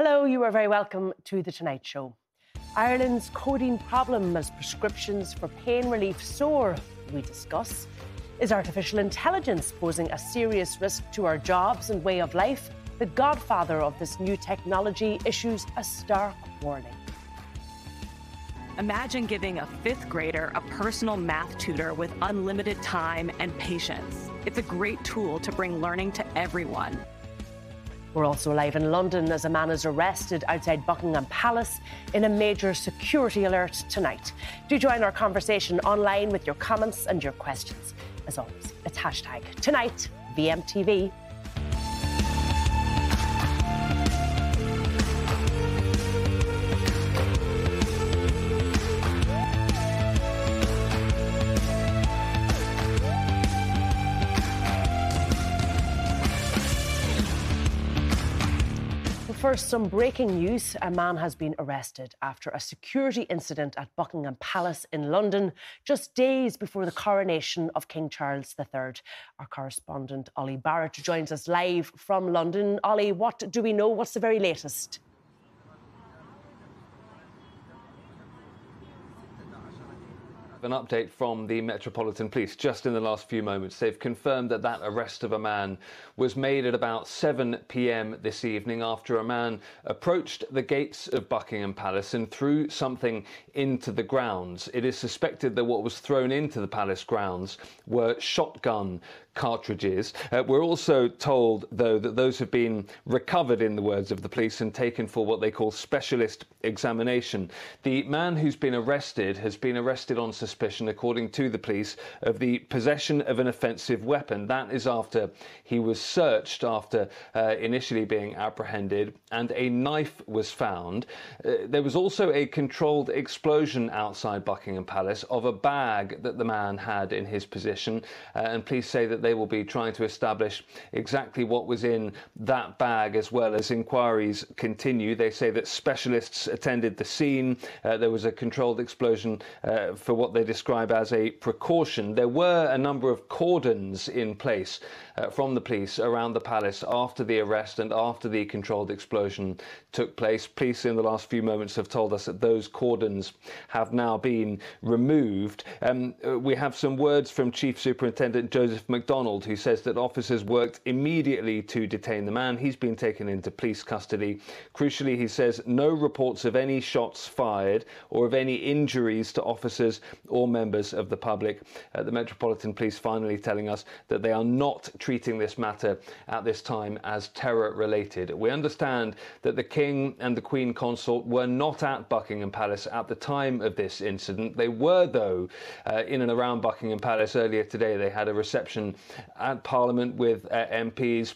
Hello, you are very welcome to The Tonight Show. Ireland's codeine problem as prescriptions for pain relief soar, we discuss. Is artificial intelligence posing a serious risk to our jobs and way of life? The godfather of this new technology issues a stark warning. Imagine giving a fifth grader a personal math tutor with unlimited time and patience. It's a great tool to bring learning to everyone. We're also live in London as a man is arrested outside Buckingham Palace in a major security alert tonight. Do join our conversation online with your comments and your questions. As always, it's hashtag tonight VMTV. First, some breaking news. A man has been arrested after a security incident at Buckingham Palace in London, just days before the coronation of King Charles III. Our correspondent, Ollie Barrett, joins us live from London. Ollie, what do we know? What's the very latest? An update from the Metropolitan Police just in the last few moments. They've confirmed that that arrest of a man was made at about 7 pm this evening after a man approached the gates of Buckingham Palace and threw something into the grounds. It is suspected that what was thrown into the palace grounds were shotgun cartridges. Uh, we're also told, though, that those have been recovered, in the words of the police, and taken for what they call specialist examination. The man who's been arrested has been arrested on suspicion, according to the police, of the possession of an offensive weapon. That is after he was searched after uh, initially being apprehended, and a knife was found. Uh, there was also a controlled explosion outside Buckingham Palace of a bag that the man had in his possession, uh, and police say that they will be trying to establish exactly what was in that bag as well as inquiries continue. They say that specialists attended the scene. Uh, there was a controlled explosion uh, for what they describe as a precaution. There were a number of cordons in place uh, from the police around the palace after the arrest and after the controlled explosion took place. Police in the last few moments have told us that those cordons have now been removed. Um, uh, we have some words from Chief Superintendent Joseph McDonald, who says that officers worked immediately to detain the man. He's been taken into police custody. Crucially, he says no reports of any shots fired or of any injuries to officers or members of the public. Uh, the Metropolitan Police finally telling us that they are not treating this matter at this time as terror related. We understand that the King and the Queen Consort were not at Buckingham Palace at the time of this incident. They were, though, uh, in and around Buckingham Palace earlier today. They had a reception at Parliament with uh, MPs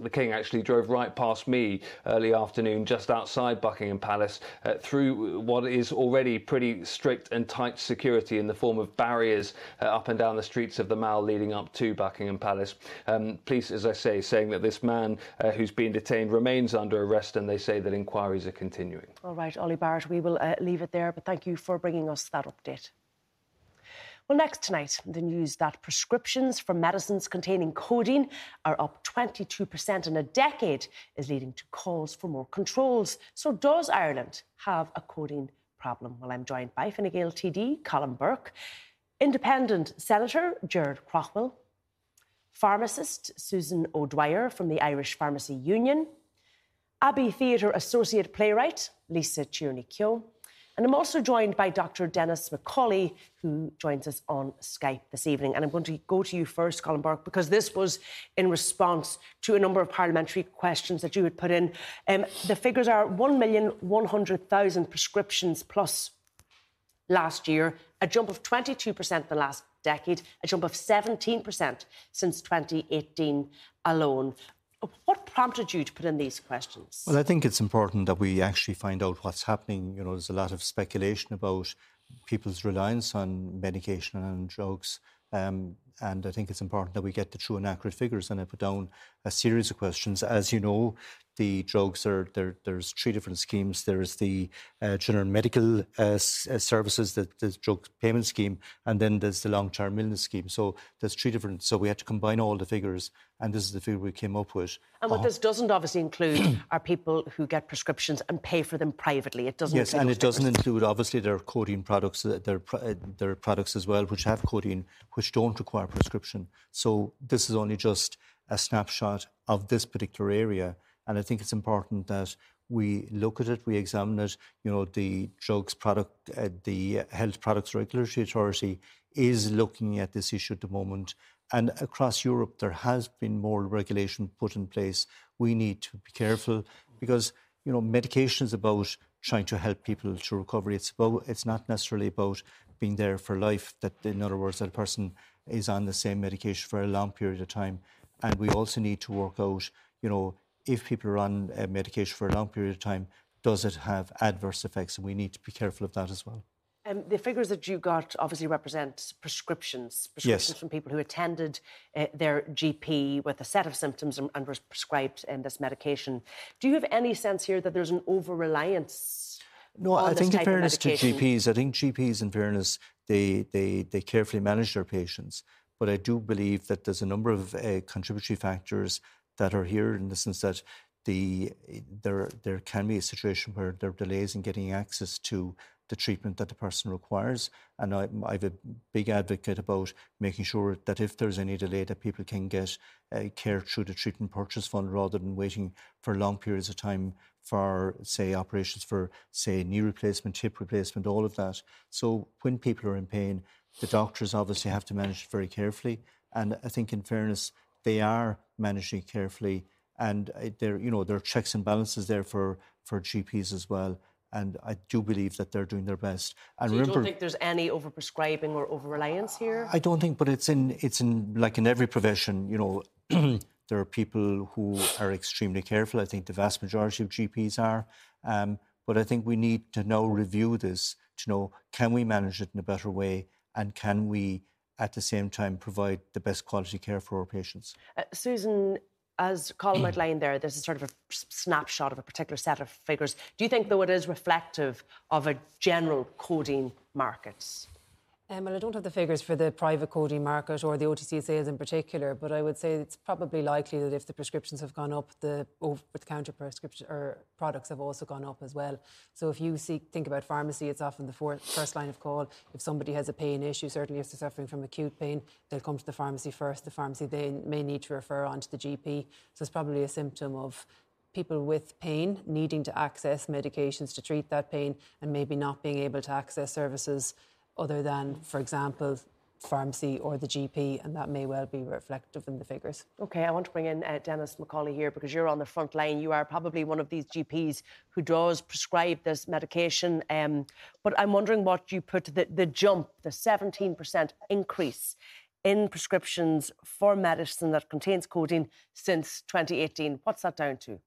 the King actually drove right past me early afternoon, just outside Buckingham Palace, uh, through what is already pretty strict and tight security in the form of barriers uh, up and down the streets of the Mall leading up to Buckingham Palace. Um, police, as I say, saying that this man uh, who's been detained remains under arrest, and they say that inquiries are continuing. All right, Ollie Barrett, we will uh, leave it there, but thank you for bringing us that update. Well, next tonight, the news that prescriptions for medicines containing codeine are up 22% in a decade is leading to calls for more controls. So, does Ireland have a codeine problem? Well, I'm joined by Fine Gael TD Colm Burke, Independent Senator Gerard Craughwell, pharmacist Susan O'Dwyer from the Irish Pharmacy Union, Abbey Theatre Associate Playwright Lisa Tierney Keogh, and I'm also joined by Dr. Dennis McCauley, who joins us on Skype this evening. And I'm going to go to you first, Colm Burke, because this was in response to a number of parliamentary questions that you had put in. Um, the figures are 1,100,000 prescriptions plus last year, a jump of 22% in the last decade, a jump of 17% since 2018 alone. What prompted you to put in these questions? Well, I think it's important that we actually find out what's happening. You know, there's a lot of speculation about people's reliance on medication and drugs. Um, and I think it's important that we get the true and accurate figures. And I put down a series of questions. As you know, the drugs are there. There's three different schemes. There's the uh, general medical uh, uh, services, the, the drug payment scheme, and then there's the long-term illness scheme. So there's three different. So we had to combine all the figures, and this is the figure we came up with. And what uh, this doesn't obviously include are people who get prescriptions and pay for them privately. It doesn't. Yes, and it doesn't include obviously their codeine products, uh, their uh, their products as well, which have codeine, which don't require prescription. So this is only just a snapshot of this particular area. And I think it's important that we look at it, we examine it. You know, the drugs product, uh, the Health Products Regulatory Authority is looking at this issue at the moment. And across Europe, there has been more regulation put in place. We need to be careful because, you know, medication is about trying to help people to recovery. It's about, it's not necessarily about being there for life. That, in other words, that a person is on the same medication for a long period of time. And we also need to work out, you know, if people are on uh, medication for a long period of time, does it have adverse effects? And we need to be careful of that as well. Um, the figures that you got obviously represent prescriptions, prescriptions yes. from people who attended uh, their GP with a set of symptoms and, and were prescribed um, this medication. Do you have any sense here that there's an over reliance? No, I think in fairness to GPs, I think GPs, in fairness, they, they, they carefully manage their patients. But I do believe that there's a number of uh, contributory factors that are here in the sense that the there there can be a situation where there are delays in getting access to the treatment that the person requires. And I, I'm a big advocate about making sure that if there's any delay, that people can get uh, care through the treatment purchase fund rather than waiting for long periods of time for, say, operations for, say, knee replacement, hip replacement, all of that. So when people are in pain, the doctors obviously have to manage it very carefully. And I think, in fairness, they are managing carefully, and uh, there, you know, there are checks and balances there for for GPs as well. And I do believe that they're doing their best. And so remember, you don't think there's any overprescribing or over reliance here? I don't think, but it's in it's in like in every profession, you know. there are people who are extremely careful. I think the vast majority of GPs are. Um, but I think we need to now review this to know can we manage it in a better way and can we at the same time provide the best quality care for our patients. Uh, Susan, as Colm outlined there, this is sort of a snapshot of a particular set of figures. Do you think, though, it is reflective of a general codeine market? Um, well, I don't have the figures for the private codeine market or the OTC sales in particular, but I would say it's probably likely that if the prescriptions have gone up, the over-the-counter prescription or products have also gone up as well. So if you see, think about pharmacy, it's often the first line of call. If somebody has a pain issue, certainly if they're suffering from acute pain, they'll come to the pharmacy first. The pharmacy then may need to refer on to the GP. So it's probably a symptom of people with pain needing to access medications to treat that pain and maybe not being able to access services other than, for example, pharmacy or the GP, and that may well be reflective in the figures. Okay, I want to bring in uh, Dennis McCauley here because you're on the front line. You are probably one of these GPs who does prescribe this medication. Um, but I'm wondering what you put the, the jump, the 17% increase in prescriptions for medicine that contains codeine since 2018. What's that down to?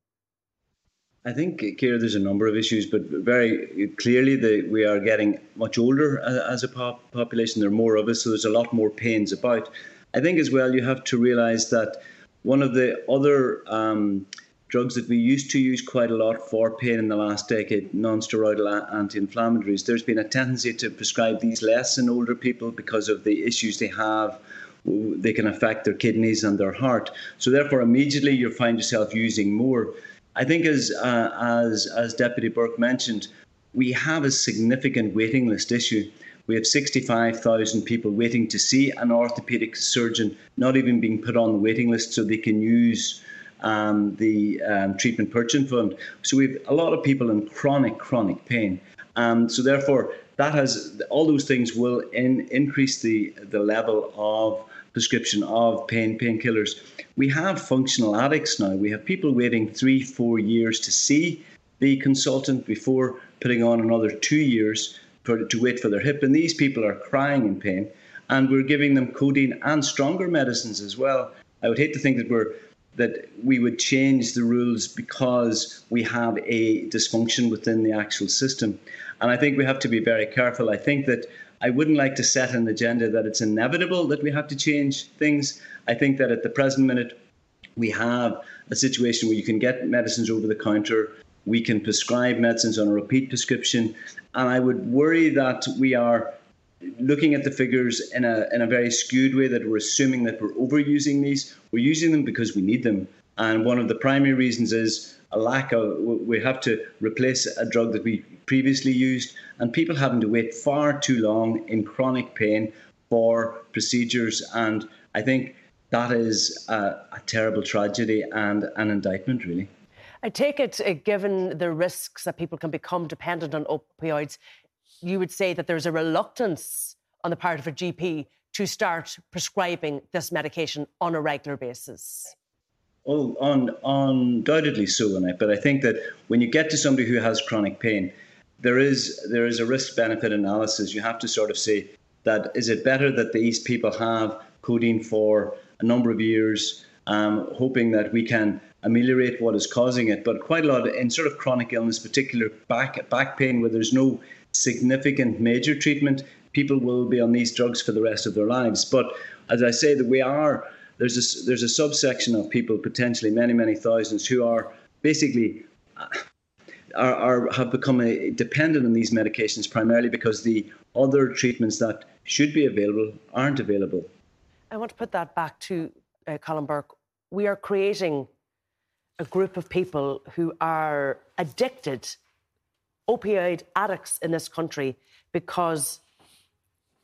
I think, Ciara, there's a number of issues, but very clearly that we are getting much older as a pop- population. There are more of us, so there's a lot more pains about. I think as well, you have to realise that one of the other um, drugs that we used to use quite a lot for pain in the last decade, non-steroidal anti-inflammatories, there's been a tendency to prescribe these less in older people because of the issues they have they can affect their kidneys and their heart. So therefore, immediately you find yourself using more. I think, as uh, as as Deputy Burke mentioned, we have a significant waiting list issue. We have 65,000 people waiting to see an orthopaedic surgeon, not even being put on the waiting list so they can use um, the um, treatment purchase fund. So we have a lot of people in chronic, chronic pain. Um, so therefore, that has all those things will in, increase the the level of prescription of pain painkillers. We have functional addicts now. We have people waiting three, four years to see the consultant before putting on another two years for, to wait for their hip. And these people are crying in pain. And we're giving them codeine and stronger medicines as well. I would hate to think that we're that we would change the rules because we have a dysfunction within the actual system. And I think we have to be very careful. I think that I wouldn't like to set an agenda that it's inevitable that we have to change things. I think that at the present minute, we have a situation where you can get medicines over the counter. We can prescribe medicines on a repeat prescription. And I would worry that we are looking at the figures in a, in a very skewed way that we're assuming that we're overusing these. We're using them because we need them. And one of the primary reasons is a lack of, we have to replace a drug that we previously used, and people having to wait far too long in chronic pain for procedures. And I think that is a, a terrible tragedy and an indictment, really. I take it, uh, given the risks that people can become dependent on opioids, you would say that there's a reluctance on the part of a GP to start prescribing this medication on a regular basis? Oh, un, undoubtedly so, Annette. But I think that when you get to somebody who has chronic pain, there is there is a risk benefit analysis. You have to sort of say that is it better that these people have codeine for a number of years, um, hoping that we can ameliorate what is causing it. But quite a lot in sort of chronic illness, particular back back pain, where there's no significant major treatment, people will be on these drugs for the rest of their lives. But as I say, that we are there's a there's a subsection of people, potentially many many thousands, who are basically. Uh, are, are, have become a, dependent on these medications primarily because the other treatments that should be available aren't available. I want to put that back to uh, Colm Burke. We are creating a group of people who are addicted opioid addicts in this country because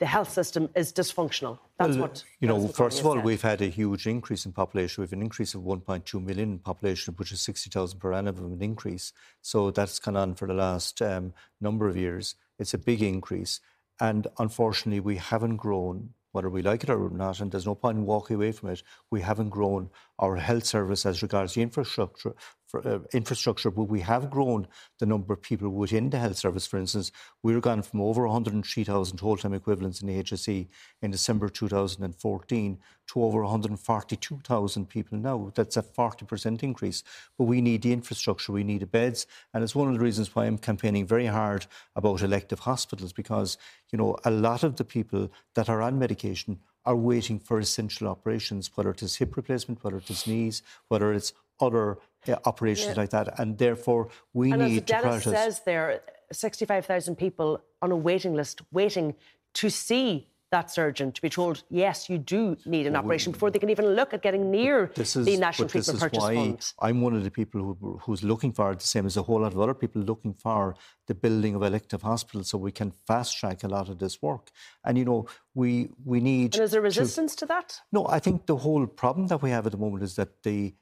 the health system is dysfunctional. That's well, what you know. First of all, said. we've had a huge increase in population. We've an increase of 1.2 million in population, which is 60,000 per annum of an increase. So that's gone on for the last um, number of years. It's a big increase, and unfortunately, we haven't grown whether we like it or not, and there's no point in walking away from it. We haven't grown our health service as regards the infrastructure, for, uh, infrastructure, but we have grown the number of people within the health service. For instance, we're gone from over 103,000 whole-time equivalents in the HSE in December 2014 to over 142,000 people now. That's a 40% increase. But we need the infrastructure, we need the beds, and it's one of the reasons why I'm campaigning very hard about elective hospitals because you know a lot of the people that are on medication are waiting for essential operations, whether it is hip replacement, whether it is knees, whether it's other uh, operations yeah. like that. And therefore, we and need as Dennis to says there, are 65,000 people on a waiting list waiting to see that surgeon to be told, yes, you do need an operation before they can even look at getting near is, the National Treatment Purchase Fund. I'm one of the people who, who's looking for it, the same as a whole lot of other people looking for the building of elective hospitals so we can fast track a lot of this work. And you know, we we need. And is there resistance to, to that? No, I think the whole problem that we have at the moment is that the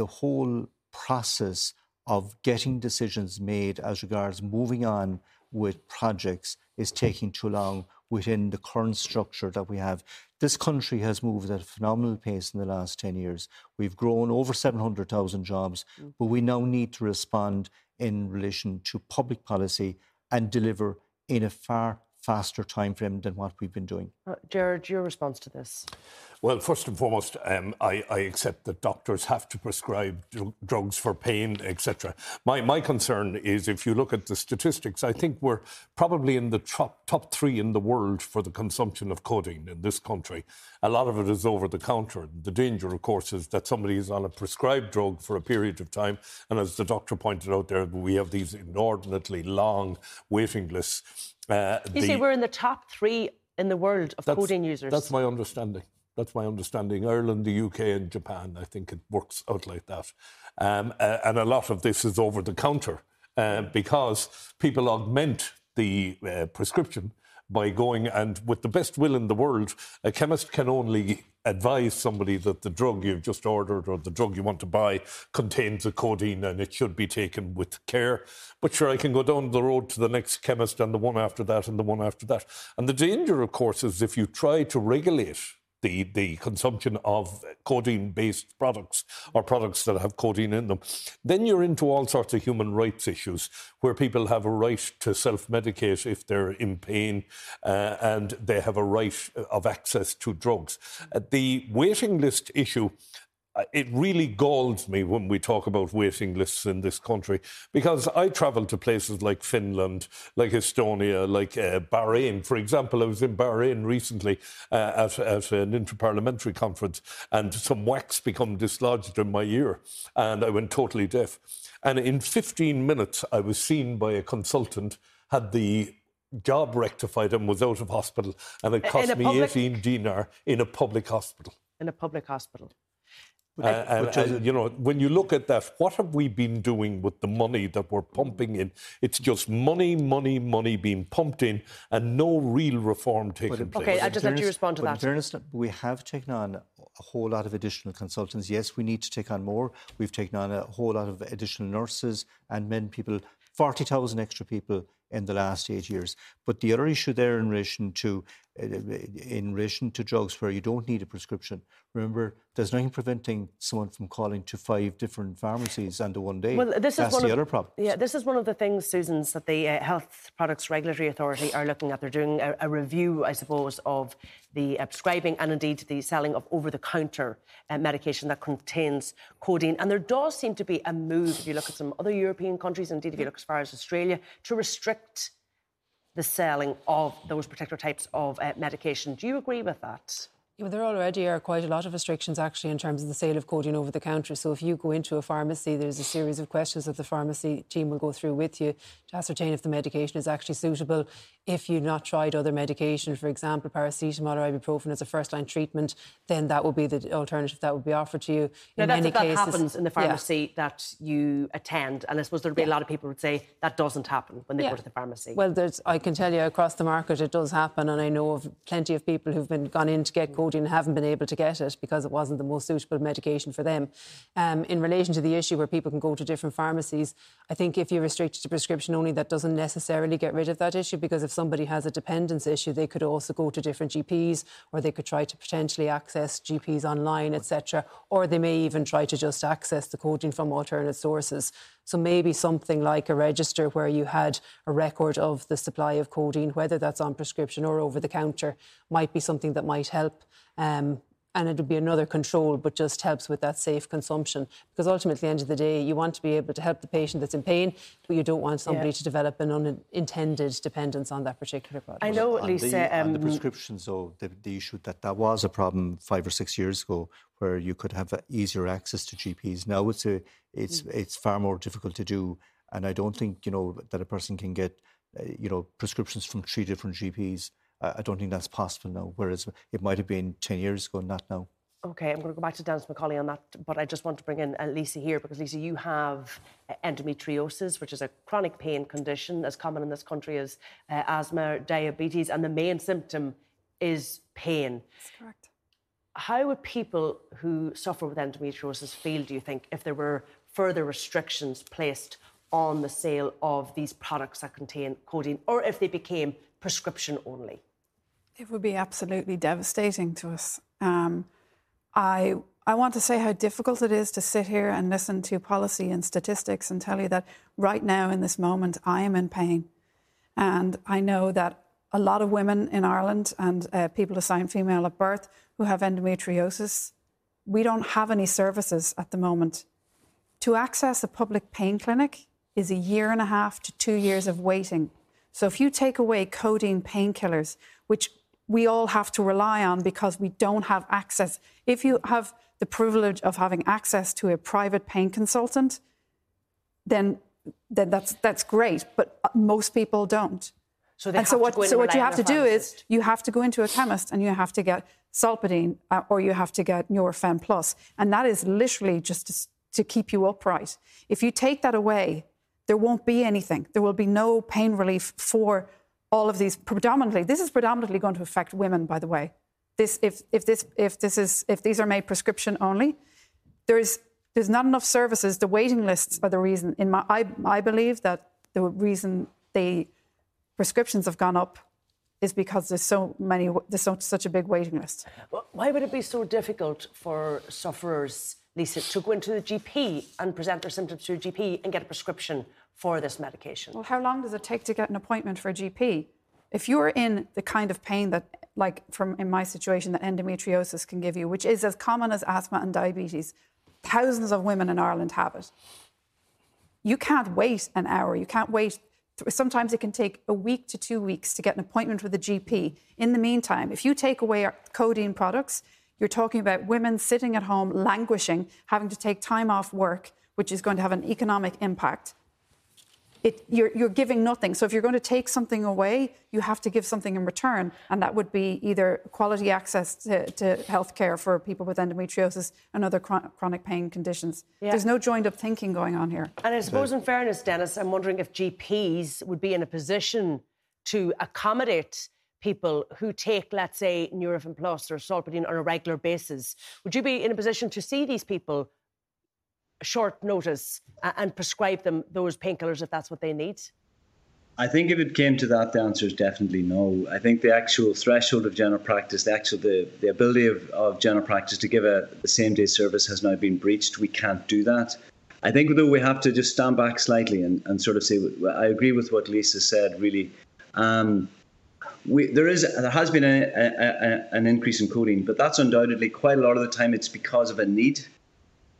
the whole process of getting decisions made as regards moving on with projects is taking too long within the current structure that we have. This country has moved at a phenomenal pace in the last 10 years. We've grown over 700,000 jobs, mm. but we now need to respond in relation to public policy and deliver in a far faster time frame than what we've been doing. Uh, Gerard, your response to this? Well, first and foremost, um, I, I, accept that doctors have to prescribe dr- drugs for pain, etc. My, my concern is if you look at the statistics, I think we're probably in the top, top three in the world for the consumption of codeine in this country. A lot of it is over the counter. The danger, of course, is that somebody is on a prescribed drug for a period of time. And as the doctor pointed out there, we have these inordinately long waiting lists. Uh, you the, say we're in the top three in the world of codeine users. That's my understanding. That's my understanding. Ireland, the UK, and Japan, I think it works out like that. Um, uh, and a lot of this is over the counter uh, because people augment the uh, prescription by going and, with the best will in the world, a chemist can only advise somebody that the drug you've just ordered or the drug you want to buy contains a codeine and it should be taken with care. But sure, I can go down the road to the next chemist and the one after that and the one after that. And the danger, of course, is if you try to regulate the, the consumption of codeine based products or products that have codeine in them, then you're into all sorts of human rights issues where people have a right to self medicate if they're in pain uh, and they have a right of access to drugs. Uh, the waiting list issue it really galls me when we talk about waiting lists in this country because I travel to places like Finland, like Estonia, like uh, Bahrain. For example, I was in Bahrain recently uh, at, at an interparliamentary conference and some wax become dislodged in my ear and I went totally deaf. And in 15 minutes, I was seen by a consultant, had the job rectified and was out of hospital and it cost me public... 18 dinar in a public hospital. In a public hospital. Uh, and, and, you know, when you look at that, what have we been doing with the money that we're pumping in? It's just money, money, money being pumped in, and no real reform taking but, place. Okay, I just let you respond to that. In fairness, we have taken on a whole lot of additional consultants. Yes, we need to take on more. We've taken on a whole lot of additional nurses and men people. Forty thousand extra people in the last eight years. But the other issue there in relation to uh, in relation to drugs where you don't need a prescription, remember there's nothing preventing someone from calling to five different pharmacies under one day. Well, this That's is one the of, other problem. Yeah, this is one of the things, Susan's, that the uh, Health Products Regulatory Authority are looking at. They're doing a, a review, I suppose, of the uh, prescribing and indeed the selling of over-the-counter uh, medication that contains codeine. And there does seem to be a move, if you look at some other European countries, indeed if you look as far as Australia, to restrict the selling of those particular types of uh, medication. Do you agree with that? Yeah, there already are quite a lot of restrictions actually in terms of the sale of codeine over the counter. So if you go into a pharmacy, there's a series of questions that the pharmacy team will go through with you to ascertain if the medication is actually suitable. If you've not tried other medication, for example, paracetamol or ibuprofen as a first-line treatment, then that would be the alternative that would be offered to you. Now, in many that cases, happens in the pharmacy yeah. that you attend, and I suppose there'd be yeah. a lot of people would say that doesn't happen when they yeah. go to the pharmacy. Well, I can tell you across the market it does happen, and I know of plenty of people who've been gone in to get codeine and haven't been able to get it because it wasn't the most suitable medication for them. Um, in relation to the issue where people can go to different pharmacies, I think if you restrict it to prescription only, that doesn't necessarily get rid of that issue because if somebody has a dependence issue, they could also go to different GPs or they could try to potentially access GPs online, etc. Or they may even try to just access the codeine from alternate sources. So maybe something like a register where you had a record of the supply of codeine, whether that's on prescription or over the counter, might be something that might help. Um, and it would be another control, but just helps with that safe consumption. Because ultimately, at the end of the day, you want to be able to help the patient that's in pain, but you don't want somebody yeah. to develop an unintended dependence on that particular product. I know, Lisa. On the, um, on the prescriptions, though, the, the, issue that that was a problem five or six years ago, where you could have easier access to GPs. Now it's a, it's mm. it's far more difficult to do, and I don't think you know that a person can get, uh, you know, prescriptions from three different GPs. I don't think that's possible now, whereas it might have been 10 years ago, not now. Okay, I'm going to go back to Dennis McCauley on that, but I just want to bring in uh, Lisa here because, Lisa, you have uh, endometriosis, which is a chronic pain condition as common in this country as uh, asthma, diabetes, and the main symptom is pain. That's correct. How would people who suffer with endometriosis feel, do you think, if there were further restrictions placed on the sale of these products that contain codeine, or if they became prescription only? It would be absolutely devastating to us. Um, I I want to say how difficult it is to sit here and listen to policy and statistics and tell you that right now in this moment I am in pain, and I know that a lot of women in Ireland and uh, people assigned female at birth who have endometriosis, we don't have any services at the moment. To access a public pain clinic is a year and a half to two years of waiting. So if you take away codeine painkillers, which we all have to rely on because we don't have access. If you have the privilege of having access to a private pain consultant, then, then that's, that's great, but most people don't. So, and so what, so what you have to do is you have to go into a chemist and you have to get Solpadeine uh, or you have to get Nurofen Plus. And that is literally just to, to keep you upright. If you take that away, there won't be anything. There will be no pain relief for all of these predominantly this is predominantly going to affect women by the way. This if, if this if this is if these are made prescription only there's there's not enough services. The waiting lists are the reason in my i, I believe that the reason the prescriptions have gone up is because there's so many there's so, such a big waiting list. Why would it be so difficult for sufferers lisa to go into the gp and present their symptoms to a gp and get a prescription for this medication. Well, how long does it take to get an appointment for a GP? if you're in the kind of pain that, like from in my situation, that endometriosis can give you, which is as common as asthma and diabetes, thousands of women in Ireland have it. You can't wait an hour. You can't wait. Sometimes it can take a week to two weeks to get an appointment with a GP. In the meantime, if you take away codeine products, you're talking about women sitting at home languishing, having to take time off work, which is going to have an economic impact it, you're, you're giving nothing. So if you're going to take something away, you have to give something in return. And that would be either quality access to, to healthcare for people with endometriosis and other chronic pain conditions. Yeah. There's no joined up thinking going on here. And I suppose, in fairness, Dennis, I'm wondering if GPs would be in a position to accommodate people who take, let's say, Nurofen Plus or Solpadeine on a regular basis. Would you be in a position to see these people short notice and prescribe them those painkillers if that's what they need? I think if it came to that, the answer is definitely no. I think the actual threshold of general practice, the actual the, the ability of, of general practice to give a the same day service has now been breached. We can't do that. I think though we have to just stand back slightly and, and sort of say I agree with what Lisa said. Really, um, we, there is there has been a, a, a, an increase in codeine, but that's undoubtedly quite a lot of the time it's because of a need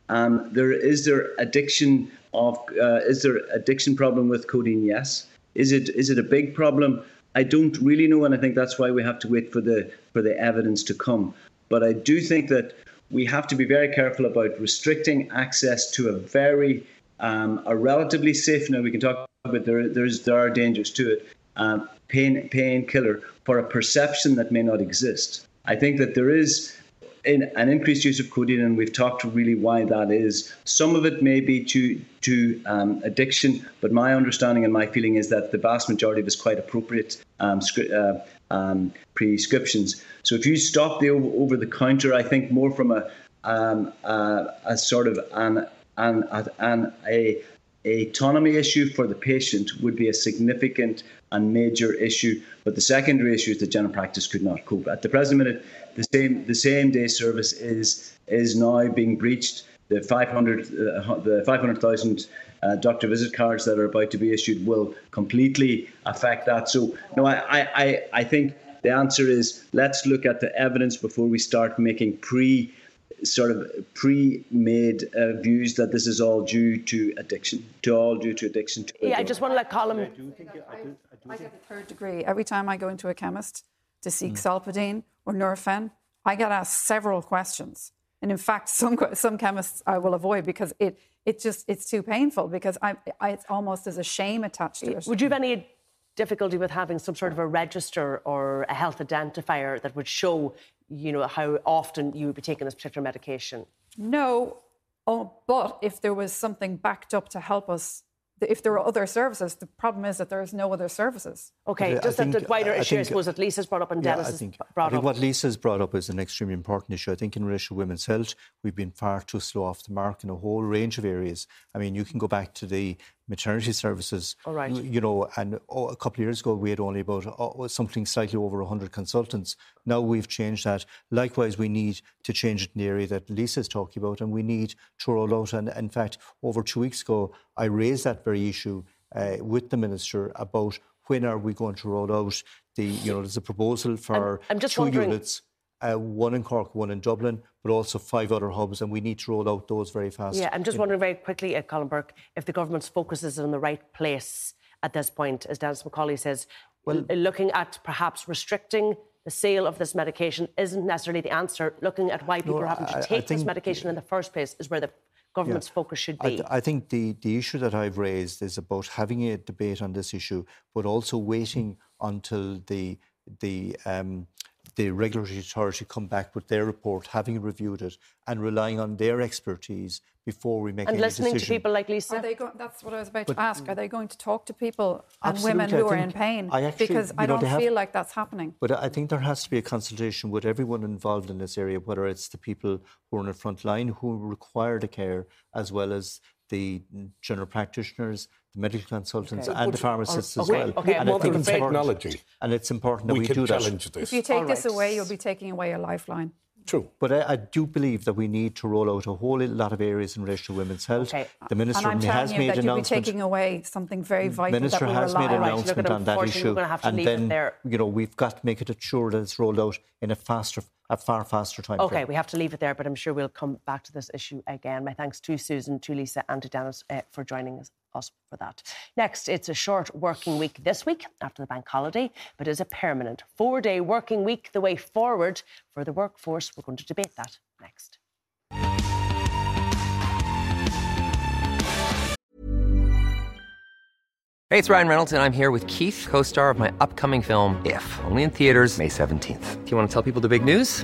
um, there is there addiction of uh, is there addiction problem with codeine? Yes. Is it is it a big problem? I don't really know, and I think that's why we have to wait for the for the evidence to come. But I do think that we have to be very careful about restricting access to a very um, a relatively safe. Now we can talk about there. There's there are dangers to it. Um, pain painkiller for a perception that may not exist. I think that there is in an increased use of codeine, and we've talked really why that is. Some of it may be to to um, addiction, but my understanding and my feeling is that the vast majority of it is quite appropriate um, uh, um, prescriptions. So if you stop the over the counter, I think more from a um, a sort of an an, an a autonomy issue for the patient would be a significant and major issue. But the secondary issue is that general practice could not cope. At the present minute, the same the same day service is is now being breached. The 500 uh, the 500,000 uh, doctor visit cards that are about to be issued will completely affect that. So no, I, I, I think the answer is let's look at the evidence before we start making pre sort of pre-made uh, views that this is all due to addiction, to all due to addiction. To yeah, I just want to let Colm. I do think, I, do, I, do I get the third degree every time I go into a chemist to seek mm. Solpadeine or Nurofen. I get asked several questions, and in fact, some some chemists I will avoid because it it just it's too painful because I, I it's almost as a shame attached to it. Would you have any difficulty with having some sort of a register or a health identifier that would show, you know, how often you would be taking this particular medication? No, oh, but if there was something backed up to help us if there are other services, the problem is that there is no other services. Okay, but just think, the wider issue, I, think, I suppose, that Lisa's brought up and yeah, I think, brought I think up. what Lisa's brought up is an extremely important issue. I think in relation to women's health, we've been far too slow off the mark in a whole range of areas. I mean, you can go back to the maternity services. All right. You know, and oh, a couple of years ago we had only about oh, something slightly over 100 consultants. Now we've changed that. Likewise, we need to change it in the area that Lisa's talking about, and we need to roll out. And in fact, over two weeks ago, I raised that very issue uh, with the minister about when are we going to roll out the, you know, there's a proposal for I'm, I'm just two wondering... units uh, one in Cork, one in Dublin, but also five other hubs, and we need to roll out those very fast. Yeah, I'm just wondering very quickly, uh, Colm Burke, if the government's focus is in the right place at this point, as Denis McCauley says, well, looking at perhaps restricting the sale of this medication isn't necessarily the answer. Looking at why people no, are having to take this medication in the first place is where the government's yeah, focus should be. I, I, think the, the issue that I've raised is about having a debate on this issue, but also waiting until the the um, the regulatory authority come back with their report, having reviewed it, and relying on their expertise before we make and any listening to people like Lisa. Are they go- that's what I was about but, to ask. Are they going to talk to people and women who are in pain? I actually, because I don't have, feel like that's happening. But I think there has to be a consultation with everyone involved in this area, whether it's the people who are on the front line who require the care, as well as the general practitioners, the medical consultants, okay. and the pharmacists okay. as well. Okay, and I think it's technology. And it's important that we, we do that. This. If you take this away, you'll be taking away a lifeline. True. But I, I, do believe that we need to roll out a whole lot of areas in relation to women's health. Okay. The minister has made an announcement. You're taking away something very vital. The Minister we has made an announcement on that issue, and then you know we've got to make it sure that it's rolled out in a faster a far faster time. Okay, frame. we have to leave it there, but I'm sure we'll come back to this issue again. My thanks to Susan, to Lisa, and to Dennis uh, for joining us, us for that. Next, it's a short working week this week after the bank holiday, but is a permanent four day working week the way forward for the workforce? We're going to debate that next. Hey, it's Ryan Reynolds, and I'm here with Keith, co star of my upcoming film, If, only in theaters, May 17th. Do you want to tell people the big news?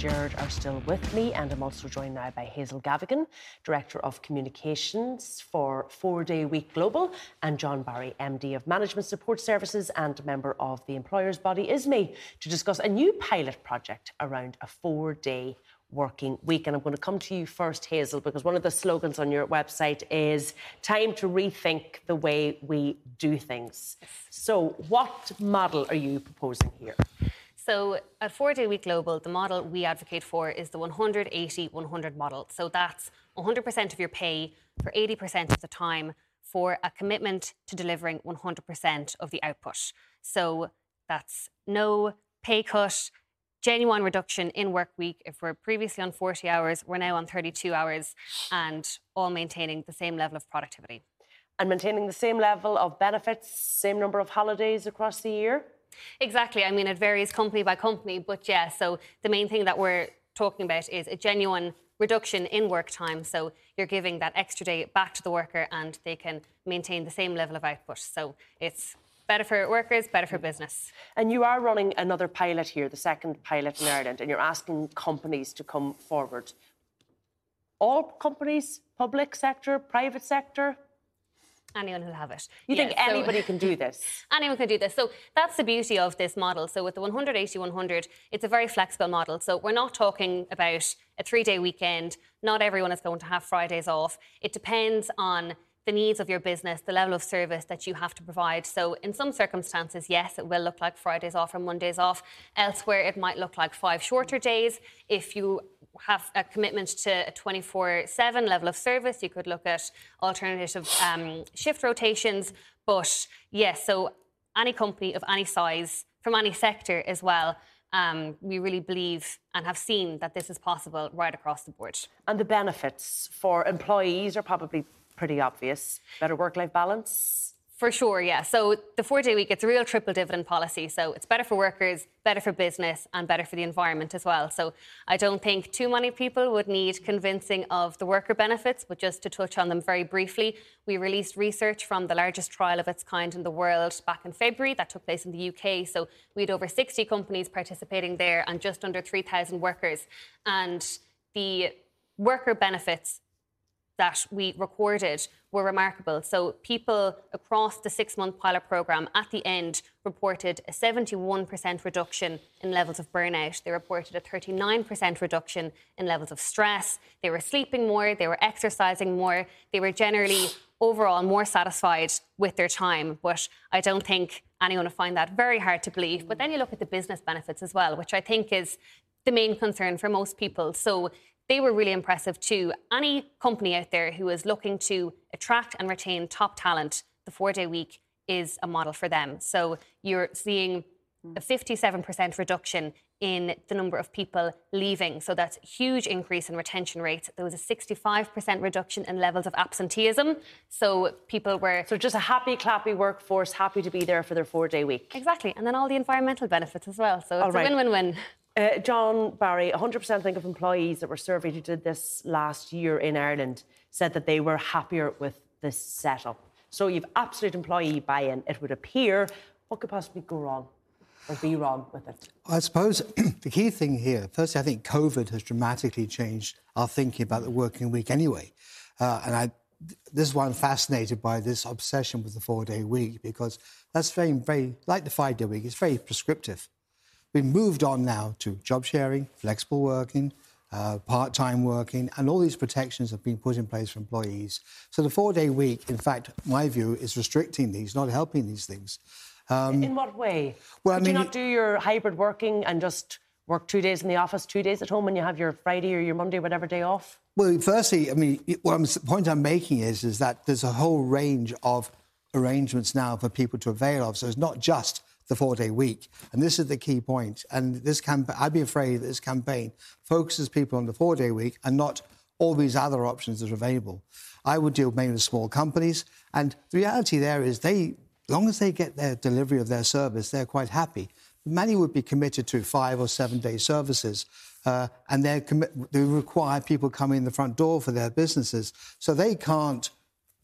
Gerard are still with me, and I'm also joined now by Hazel Gavigan, Director of Communications for Four Day Week Global, and John Barry, MD of Management Support Services and member of the employers body ISME, to discuss a new pilot project around a four day working week. And I'm going to come to you first, Hazel, because one of the slogans on your website is time to rethink the way we do things. So, what model are you proposing here? So at Four Day Week Global, the model we advocate for is the 180 100 model. So that's 100% of your pay for 80% of the time for a commitment to delivering 100% of the output. So that's no pay cut, genuine reduction in work week. If we're previously on 40 hours, we're now on 32 hours and all maintaining the same level of productivity. And maintaining the same level of benefits, same number of holidays across the year? Exactly. I mean, it varies company by company, but yeah, so the main thing that we're talking about is a genuine reduction in work time. So you're giving that extra day back to the worker and they can maintain the same level of output. So it's better for workers, better for business. And you are running another pilot here, the second pilot in Ireland, and you're asking companies to come forward. All companies, public sector, private sector, anyone who'll have it. You yeah, think so anybody can do this? anyone can do this. So that's the beauty of this model. So with the 180 100, it's a very flexible model. So we're not talking about a three day weekend. Not everyone is going to have Fridays off. It depends on the needs of your business, the level of service that you have to provide. So, in some circumstances, yes, it will look like Fridays off or Mondays off. Elsewhere, it might look like five shorter days. If you have a commitment to a 24 7 level of service. You could look at alternative um, shift rotations. But yes, so any company of any size, from any sector as well, um, we really believe and have seen that this is possible right across the board. And the benefits for employees are probably pretty obvious better work life balance, for sure, yeah. So the four day week, it's a real triple dividend policy. So it's better for workers, better for business, and better for the environment as well. So I don't think too many people would need convincing of the worker benefits, but just to touch on them very briefly, we released research from the largest trial of its kind in the world back in February that took place in the UK. So we had over 60 companies participating there and just under 3,000 workers. And the worker benefits that we recorded were remarkable. So, people across the six month pilot programme at the end reported a 71% reduction in levels of burnout. They reported a 39% reduction in levels of stress. They were sleeping more, they were exercising more, they were generally overall more satisfied with their time. But I don't think anyone would find that very hard to believe. But then you look at the business benefits as well, which I think is the main concern for most people. So they were really impressive too. Any company out there who is looking to attract and retain top talent, the four day week is a model for them. So you're seeing hmm. a 57% reduction in the number of people leaving. So that's huge increase in retention rates. There was a 65% reduction in levels of absenteeism. So people were So just a happy, clappy workforce, happy to be there for their four-day week. exactly, and then all the environmental benefits as well. So All it's right. a win-win-win. Uh, John Barry, 100% think of employees that were surveyed who did this last year in Ireland said that they were happier with this setup. So you've absolute employee buy-in. It would appear. What could possibly go wrong or be wrong with it? I suppose the key thing here, firstly, I think COVID has dramatically changed our thinking about the working week anyway. Uh, and I, this is why I'm fascinated by this obsession with the four day week, because that's very, very, like the five day week, it's very prescriptive. We've moved on now to job sharing, flexible working, uh, part time working, and all these protections have been put in place for employees. So the four day week, in fact, my view, is restricting these, not helping these things. Um, in what way? well, I Could you not do your hybrid working and just work two days in the office, two days at home, and you have your Friday or your Monday, whatever day off? Well, firstly, I mean, what I'm, the point I'm making is, is that there's a whole range of arrangements now for people to avail of. So it's not just the four-day week, and this is the key point. And this campaign, I'd be afraid that this campaign focuses people on the four-day week and not all these other options that are available. I would deal mainly with small companies, and the reality there is they, as long as they get their delivery of their service, they're quite happy. Many would be committed to five or seven day services, uh, and they require people coming in the front door for their businesses. So they can't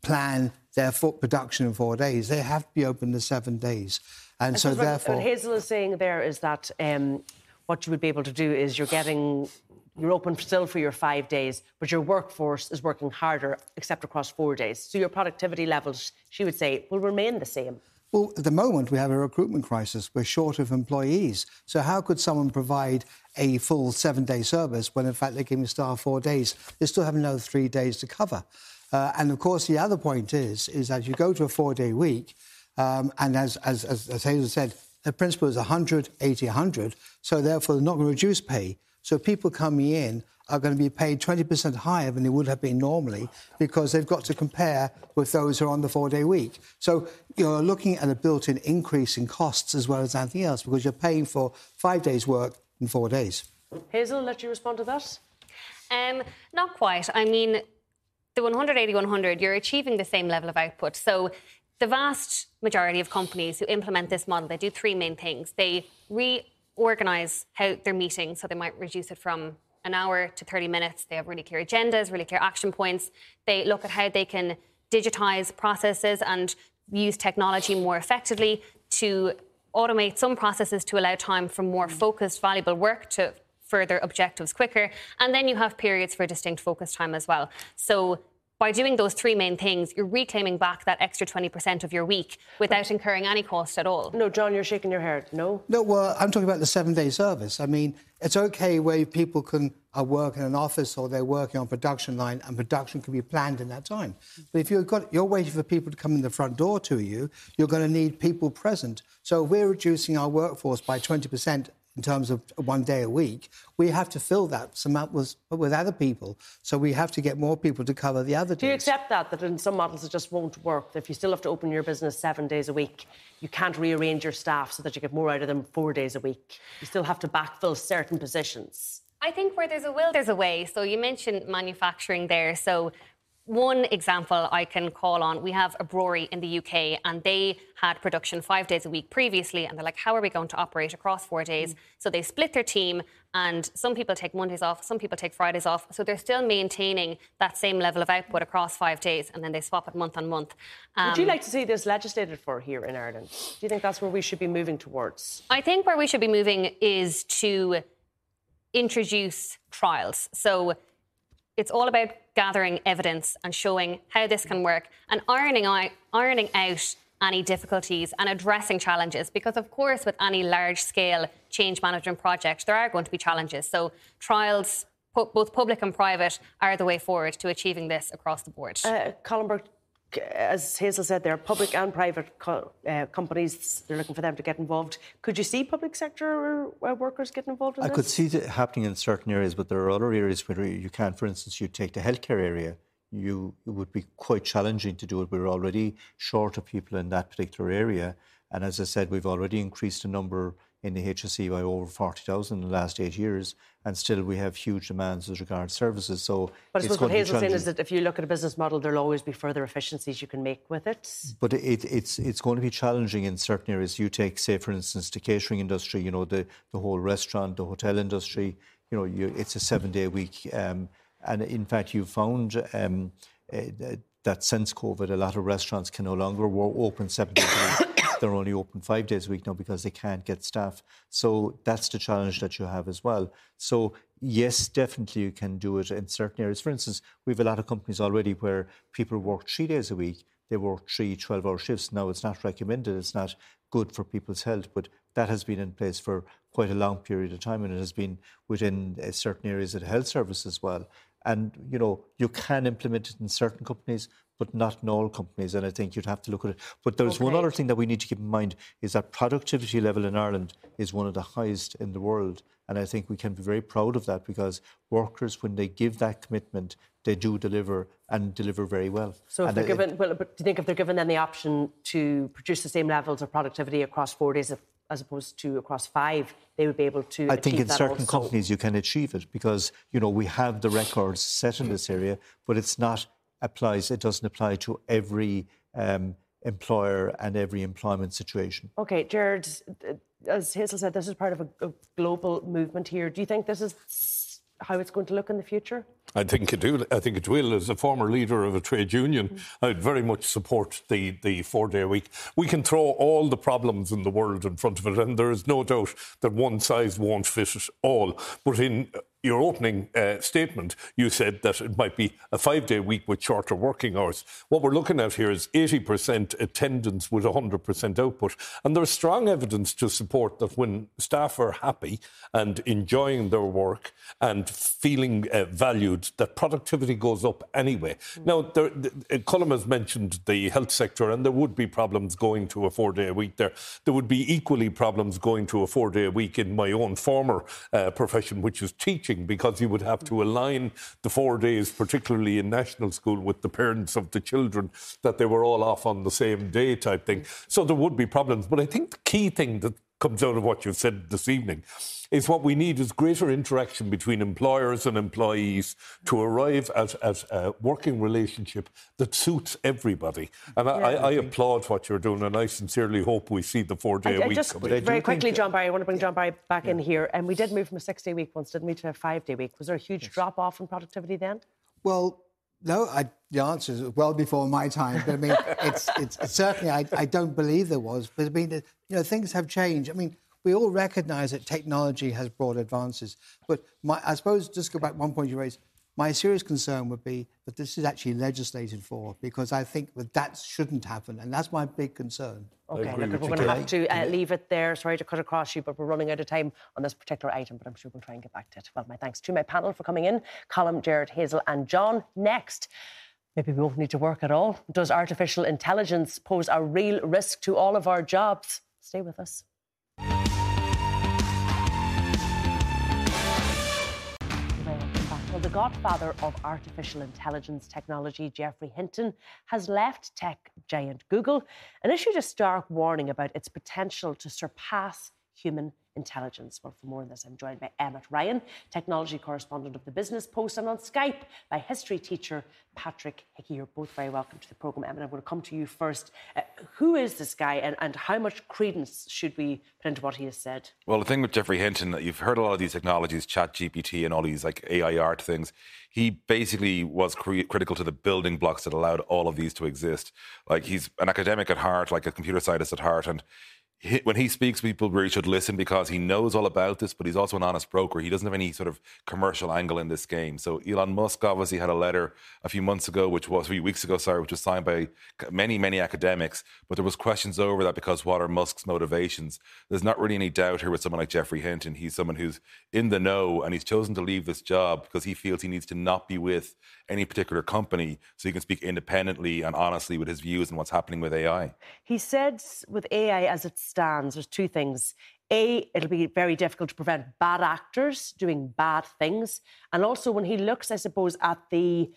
plan their foot production in four days. They have to be open to seven days. And I so, therefore. what Hazel is saying there is that um, what you would be able to do is you're getting you're open still for your five days, but your workforce is working harder, except across four days. So your productivity levels, she would say, will remain the same. Well, at the moment, we have a recruitment crisis. We're short of employees. So, how could someone provide a full seven day service when, in fact, they're giving staff four days? They still have another three days to cover. Uh, and of course, the other point is, is that you go to a four day week, um, and as, as, as, as Hazel said, the principle is 100, 80, 100. So, therefore, they're not going to reduce pay. So, people coming in are going to be paid 20% higher than they would have been normally because they've got to compare with those who are on the four day week. So you're looking at a built in increase in costs as well as anything else because you're paying for five days' work in four days. Hazel, let you respond to that. Um, not quite. I mean, the 180 100, you're achieving the same level of output. So the vast majority of companies who implement this model, they do three main things. They reorganize how they're meeting, so they might reduce it from an hour to 30 minutes. They have really clear agendas, really clear action points. They look at how they can digitize processes and use technology more effectively to automate some processes to allow time for more mm. focused, valuable work to further objectives quicker. And then you have periods for distinct focus time as well. So by doing those three main things, you're reclaiming back that extra 20% of your week without incurring any cost at all. No, John, you're shaking your head. No? No, well, I'm talking about the seven day service. I mean, it's okay where people can uh, work in an office or they're working on production line and production can be planned in that time. But if you've got, you're waiting for people to come in the front door to you, you're going to need people present. So if we're reducing our workforce by 20% in terms of one day a week, we have to fill that amount with, with other people. So we have to get more people to cover the other Do you accept that, that in some models it just won't work? That if you still have to open your business seven days a week, you can't rearrange your staff so that you get more out of them four days a week? You still have to backfill certain positions. I think where there's a will, there's a way. So you mentioned manufacturing there. So one example I can call on, we have a brewery in the UK and they had production five days a week previously. And they're like, how are we going to operate across four days? So they split their team and some people take Mondays off, some people take Fridays off. So they're still maintaining that same level of output across five days and then they swap it month on month. Would you Um, like to see this legislated for here in Ireland? Do you think that's where we should be moving towards? I think where we should be moving is to introduce trials. So it's all about gathering evidence and showing how this can work and ironing out, ironing out any difficulties and addressing challenges because of course with any large scale change management project there are going to be challenges. So trials both public and private are the way forward to achieving this across the board. Uh, Colm Burke, as Hazel said, there are public and private co- uh, companies. They're looking for them to get involved. Could you see public sector uh, workers getting involved in I this? could see it happening in certain areas, but there are other areas where you can't. For instance, you take the healthcare area. You it would be quite challenging to do it. We're already short of people in that particular area, and as I said, we've already increased the number in the HSE by over 40,000 in the last eight years, and still we have huge demands as regards services. So, but I suppose what Hazel's saying is that if you look at a business model, there'll always be further efficiencies you can make with it. But it, it's it's going to be challenging in certain areas. You take, say, for instance, the catering industry. You know, the the whole restaurant, the hotel industry. You know, you, it's a seven-day week, um, and in fact, you found. Um, uh, that since COVID, a lot of restaurants can no longer open seven days a week. They're only open five days a week now because they can't get staff. So that's the challenge that you have as well. So yes, definitely you can do it in certain areas. For instance, we have a lot of companies already where people work three days a week. They work three 12 hour shifts. Now, it's not recommended, it's not good for people's health, but that has been in place for quite a long period of time and it has been within uh, certain areas of the health service as well. And you know, you can implement it in certain companies, but not in all companies. And I think you'd have to look at it. But there's okay. one other thing that we need to keep in mind is that productivity level in Ireland is one of the highest in the world. And I think we can be very proud of that because workers, when they give that commitment, they do deliver and deliver very well. So if and they're I, given, well, but do you think if they're given then the option to produce the same levels of productivity across four days of as opposed to across five, they would be able to. I think in certain also. companies you can achieve it because you know we have the records set in mm. this area, but it's not applies. It doesn't apply to every um, employer and every employment situation. Okay, Gerard, as Hazel said, this is part of a, a global movement here. Do you think this is how it's going to look in the future? I think it will. I think it will. As a former leader of a trade union, mm. I'd very much support the, the four day week. We can throw all the problems in the world in front of it, and there is no doubt that one size won't fit it all. But in your opening uh, statement, you said that it might be a five day week with shorter working hours. What we're looking at here is 80% attendance with 100% output. And there's strong evidence to support that when staff are happy and enjoying their work and feeling uh, valued, that productivity goes up anyway. Mm. Now, there, the, Colm has mentioned the health sector, and there would be problems going to a four day week there. There would be equally problems going to a four day week in my own former uh, profession, which is teaching because you would have to align the four days, particularly in national school, with the parents of the children, that they were all off on the same day type thing. So there would be problems. But I think the key thing that comes out of what you've said this evening is what we need is greater interaction between employers and employees to arrive at, at a working relationship that suits everybody. And I, yeah. I, I applaud what you're doing, and I sincerely hope we see the four-day week. Just very quickly, John Barry, I want to bring John Barry back yeah. in here. And we did move from a six-day week once, didn't we, to a five-day week? Was there a huge yes. drop-off in productivity then? Well, no, I, the answer is well before my time. But I mean, it's, it's, it's certainly I, I, don't believe there was. But I mean, you know, things have changed. I mean, we all recognise that technology has brought advances. But my, I suppose just go back one point you raised. My serious concern would be that this is actually legislated for because I think that that shouldn't happen, and that's my big concern. Okay, look, we're going to have to uh, leave it there. Sorry to cut across you, but we're running out of time on this particular item, but I'm sure we'll try and get back to it. Well, my thanks to my panel for coming in Colm, Gerard, Hazel, and John. Next, maybe we won't need to work at all. Does artificial intelligence pose a real risk to all of our jobs? Stay with us. Godfather of artificial intelligence technology, Geoffrey Hinton, has left tech giant Google and issued a stark warning about its potential to surpass human intelligence. Well, for more on this, I'm joined by Emmet Ryan, technology correspondent of the Business Post, and on Skype by history teacher Patrick Hickey. You're both very welcome to the programme. Emmet, I'm going to come to you first. Uh, who is this guy, and, and how much credence should we put into what he has said? Well, the thing with Geoffrey Hinton, you've heard a lot of these technologies, Chat GPT and all these like AI art things. He basically was cre- critical to the building blocks that allowed all of these to exist. Like he's an academic at heart, like a computer scientist at heart, and he, when he speaks, people really should listen because he knows all about this, but he's also an honest broker. He doesn't have any sort of commercial angle in this game. So Elon Musk obviously had a letter a few months ago, which was a few weeks ago, sorry, which was signed by many, many academics. But there was questions over that because what are Musk's motivations? There's not really any doubt here with someone like Geoffrey Hinton. He's someone who's in the know, and he's chosen to leave this job because he feels he needs to not be with any particular company so he can speak independently and honestly with his views and what's happening with AI. He said with AI as it stands, there's two things. A, it'll be very difficult to prevent bad actors doing bad things. And also when he looks, I suppose, at the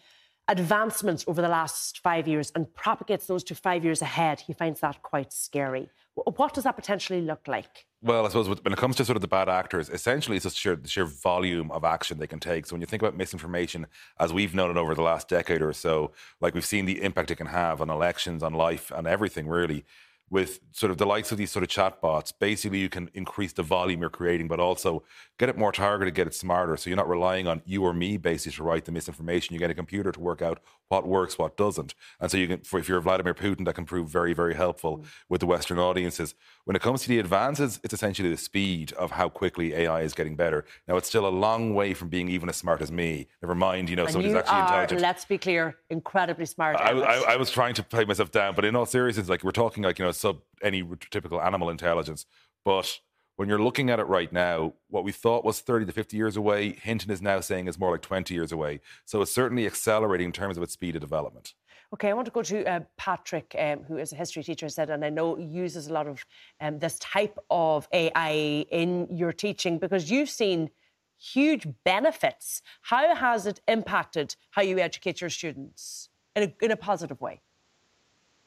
advancements over the last five years and propagates those to five years ahead, he finds that quite scary. What does that potentially look like? Well, I suppose when it comes to sort of the bad actors, essentially it's just sheer, the sheer volume of action they can take. So when you think about misinformation, as we've known it over the last decade or so, like we've seen the impact it can have on elections, on life, and everything really with sort of the likes of these sort of chatbots, basically you can increase the volume you're creating, but also get it more targeted, get it smarter. So you're not relying on you or me basically to write the misinformation. You get a computer to work out what works, what doesn't. And so you can, for, if you're Vladimir Putin, that can prove very, very helpful mm. with the Western audiences. When it comes to the advances, it's essentially the speed of how quickly AI is getting better. Now it's still a long way from being even as smart as me. Never mind, you know, and somebody's you actually are, intelligent. Let's be clear, incredibly smart. I, I, I was trying to play myself down, but in all seriousness, like we're talking like you know sub any typical animal intelligence. But when you're looking at it right now, what we thought was 30 to 50 years away, Hinton is now saying is more like 20 years away. So it's certainly accelerating in terms of its speed of development. Okay, I want to go to uh, Patrick, um, who is a history teacher, said, and I know uses a lot of um, this type of AI in your teaching because you've seen huge benefits. How has it impacted how you educate your students in a, in a positive way?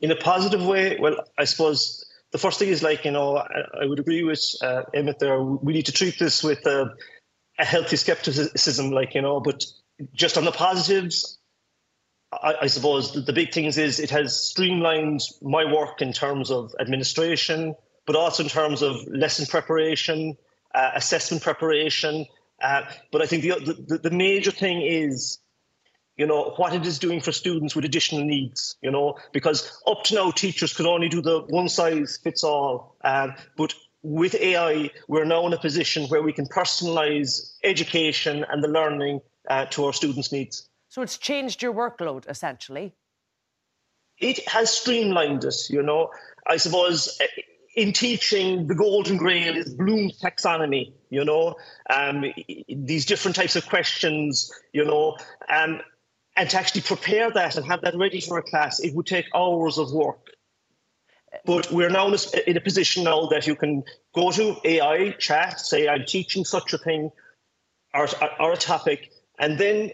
in a positive way, well, I suppose the first thing is like, you know, I, I would agree with uh, Emmet there. We need to treat this with uh, a healthy skepticism, like, you know, but just on the positives, I, I suppose the, the, big things is it has streamlined my work in terms of administration, but also in terms of lesson preparation, uh, assessment preparation. Uh, but I think the, the, the major thing is you know, what it is doing for students with additional needs, you know, because up to now teachers could only do the one size fits all. Um, but with AI, we're now in a position where we can personalize education and the learning uh, to our students' needs. So it's changed your workload essentially. It has streamlined it, you know. I suppose uh, in teaching, the golden grail is Bloom's taxonomy, you know, um, these different types of questions, you know. Um, and to actually prepare that and have that ready for a class, it would take hours of work. But we're now in a position now that you can go to AI chat, say I'm teaching such a thing or, or a topic, and then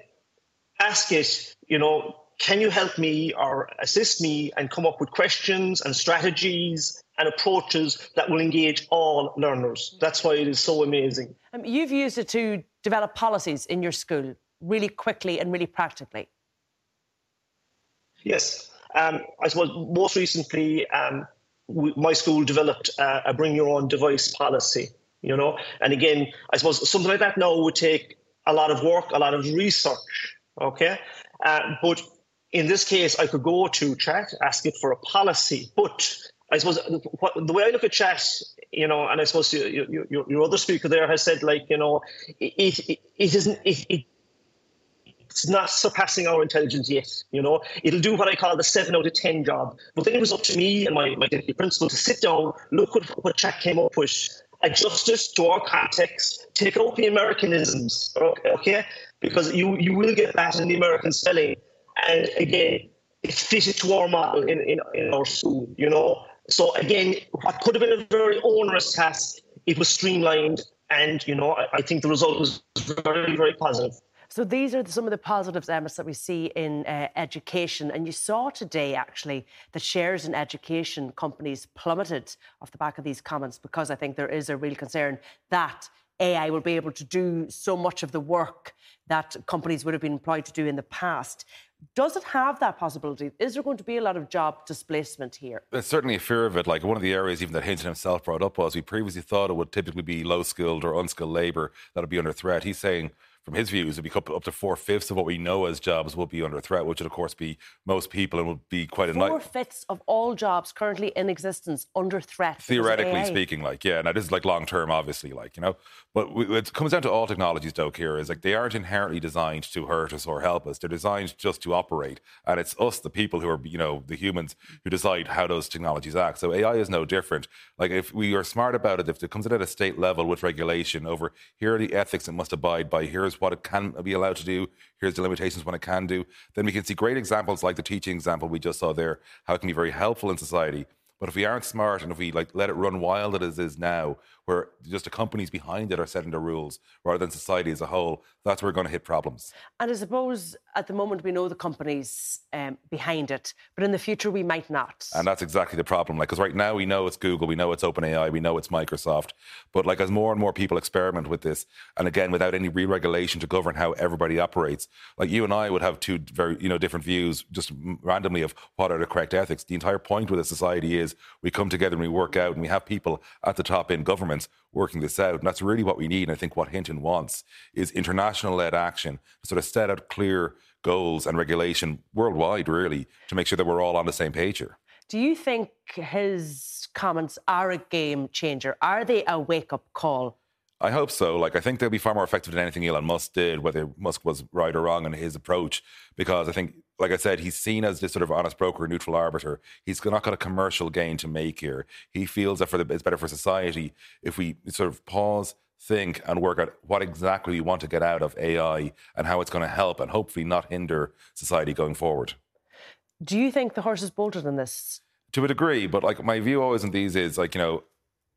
ask it, you know, can you help me or assist me and come up with questions and strategies and approaches that will engage all learners. That's why it is so amazing. Um, you've used it to develop policies in your school really quickly and really practically? Yes. Um, I suppose most recently, um, we, my school developed uh, a bring your own device policy, you know, and again, I suppose something like that now would take a lot of work, a lot of research, okay? Uh, but in this case, I could go to chat, ask it for a policy, but I suppose what, the way I look at chat, you know, and I suppose your, your, your other speaker there has said, like, you know, it, it, it isn't, it, it it's not surpassing our intelligence yet. You know, it'll do what I call the seven out of ten job. But then it was up to me and my, my deputy principal to sit down, look at what chat came up with, adjust it to our context, take out the Americanisms, okay? Because you you will get that in the American spelling, and again, it fit it to our model in, in, in our school. You know, so again, what could have been a very onerous task, it was streamlined, and you know, I think the result was very very positive. So these are some of the positives, Emma, that we see in uh, education. And you saw today, actually, that shares in education companies plummeted off the back of these comments because I think there is a real concern that AI will be able to do so much of the work that companies would have been employed to do in the past. Does it have that possibility? Is there going to be a lot of job displacement here? There's certainly a fear of it. Like one of the areas even that Hinton himself brought up was we previously thought it would typically be low skilled or unskilled labour that would be under threat. He's saying from his views, it'd be up to four fifths of what we know as jobs will be under threat, which would, of course, be most people and would be quite a four fifths of all jobs currently in existence under threat. Theoretically speaking, like yeah, now this is like long term, obviously, like you know, but it comes down to all technologies, Doug. Here is like they aren't inherently designed to hurt us or help us. They're designed just to operate, and it's us, the people who are you know the humans who decide how those technologies act. So AI is no different. Like if we are smart about it, if it comes in at a state level with regulation over here are the ethics it must abide by, here's what it can be allowed to do. Here's the limitations when it can do. Then we can see great examples like the teaching example we just saw there, how it can be very helpful in society. But if we aren't smart and if we like let it run wild as it is now, where just the companies behind it are setting the rules rather than society as a whole, that's where we're going to hit problems. And I suppose at the moment we know the companies um, behind it, but in the future we might not. And that's exactly the problem. Like, because right now we know it's Google, we know it's OpenAI, we know it's Microsoft, but like as more and more people experiment with this, and again without any re-regulation to govern how everybody operates, like you and I would have two very you know different views just randomly of what are the correct ethics. The entire point with a society is we come together and we work out, and we have people at the top in government working this out. And that's really what we need. And I think what Hinton wants is international led action to sort of set out clear goals and regulation worldwide, really, to make sure that we're all on the same page here. Do you think his comments are a game changer? Are they a wake up call? I hope so. Like, I think they'll be far more effective than anything Elon Musk did, whether Musk was right or wrong in his approach, because I think like I said, he's seen as this sort of honest broker, neutral arbiter. He's not got a commercial gain to make here. He feels that for the, it's better for society if we sort of pause, think, and work out what exactly we want to get out of AI and how it's going to help and hopefully not hinder society going forward. Do you think the horse is bolted in this? To a degree, but like my view always in these is like, you know,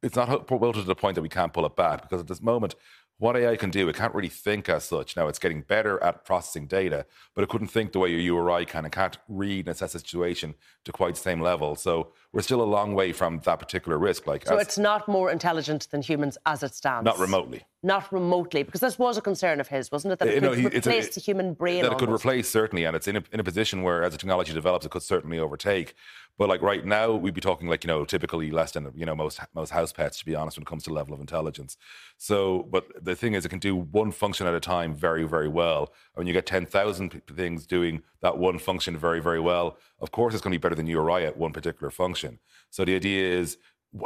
it's not bolted to the point that we can't pull it back because at this moment, what AI can do, it can't really think as such. Now, it's getting better at processing data, but it couldn't think the way you or I can. It can't read and assess a situation to quite the same level. So we're still a long way from that particular risk. Like, so as, it's not more intelligent than humans as it stands. Not remotely. Not remotely, because this was a concern of his, wasn't it? That it, uh, could no, replace a, the human brain. That almost. it could replace certainly, and it's in a, in a position where, as the technology develops, it could certainly overtake. But like right now, we'd be talking like you know typically less than you know most most house pets to be honest when it comes to level of intelligence. So, but the thing is, it can do one function at a time very very well. When you get ten thousand things doing that one function very very well, of course it's going to be better than you or I at one particular function. So the idea is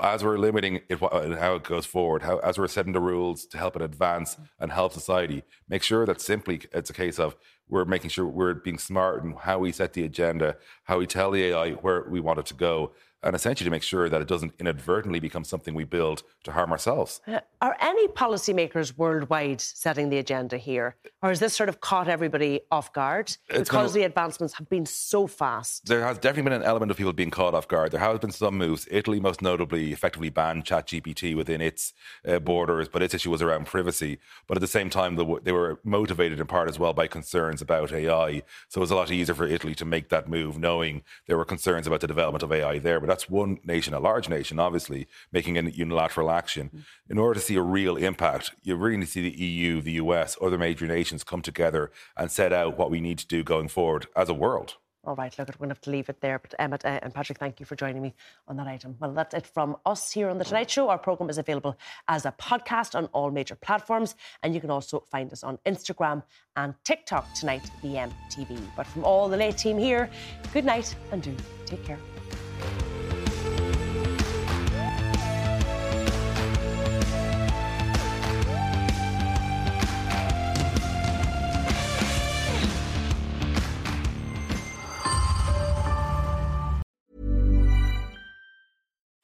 as we're limiting it, uh, how it goes forward, how, as we're setting the rules to help it advance and help society, make sure that simply it's a case of we're making sure we're being smart in how we set the agenda, how we tell the AI where we want it to go, and essentially to make sure that it doesn't inadvertently become something we build to harm ourselves. Uh, are any policymakers worldwide setting the agenda here? Or has this sort of caught everybody off guard it's because gonna, the advancements have been so fast? There has definitely been an element of people being caught off guard. There have been some moves. Italy, most notably, effectively banned ChatGPT within its uh, borders, but its issue was around privacy. But at the same time, they were motivated in part as well by concerns about AI. So it was a lot easier for Italy to make that move, knowing there were concerns about the development of AI there. But that's one nation, a large nation, obviously, making a unilateral action. Mm-hmm. In order to see a real impact, you really need to see the EU, the US, other major nations come together and set out what we need to do going forward as a world. All right, look, we're going to have to leave it there. But Emmet uh, and Patrick, thank you for joining me on that item. Well, that's it from us here on The Tonight Show. Our programme is available as a podcast on all major platforms. And you can also find us on Instagram and TikTok tonight, the MTV. But from all the late team here, good night and do take care.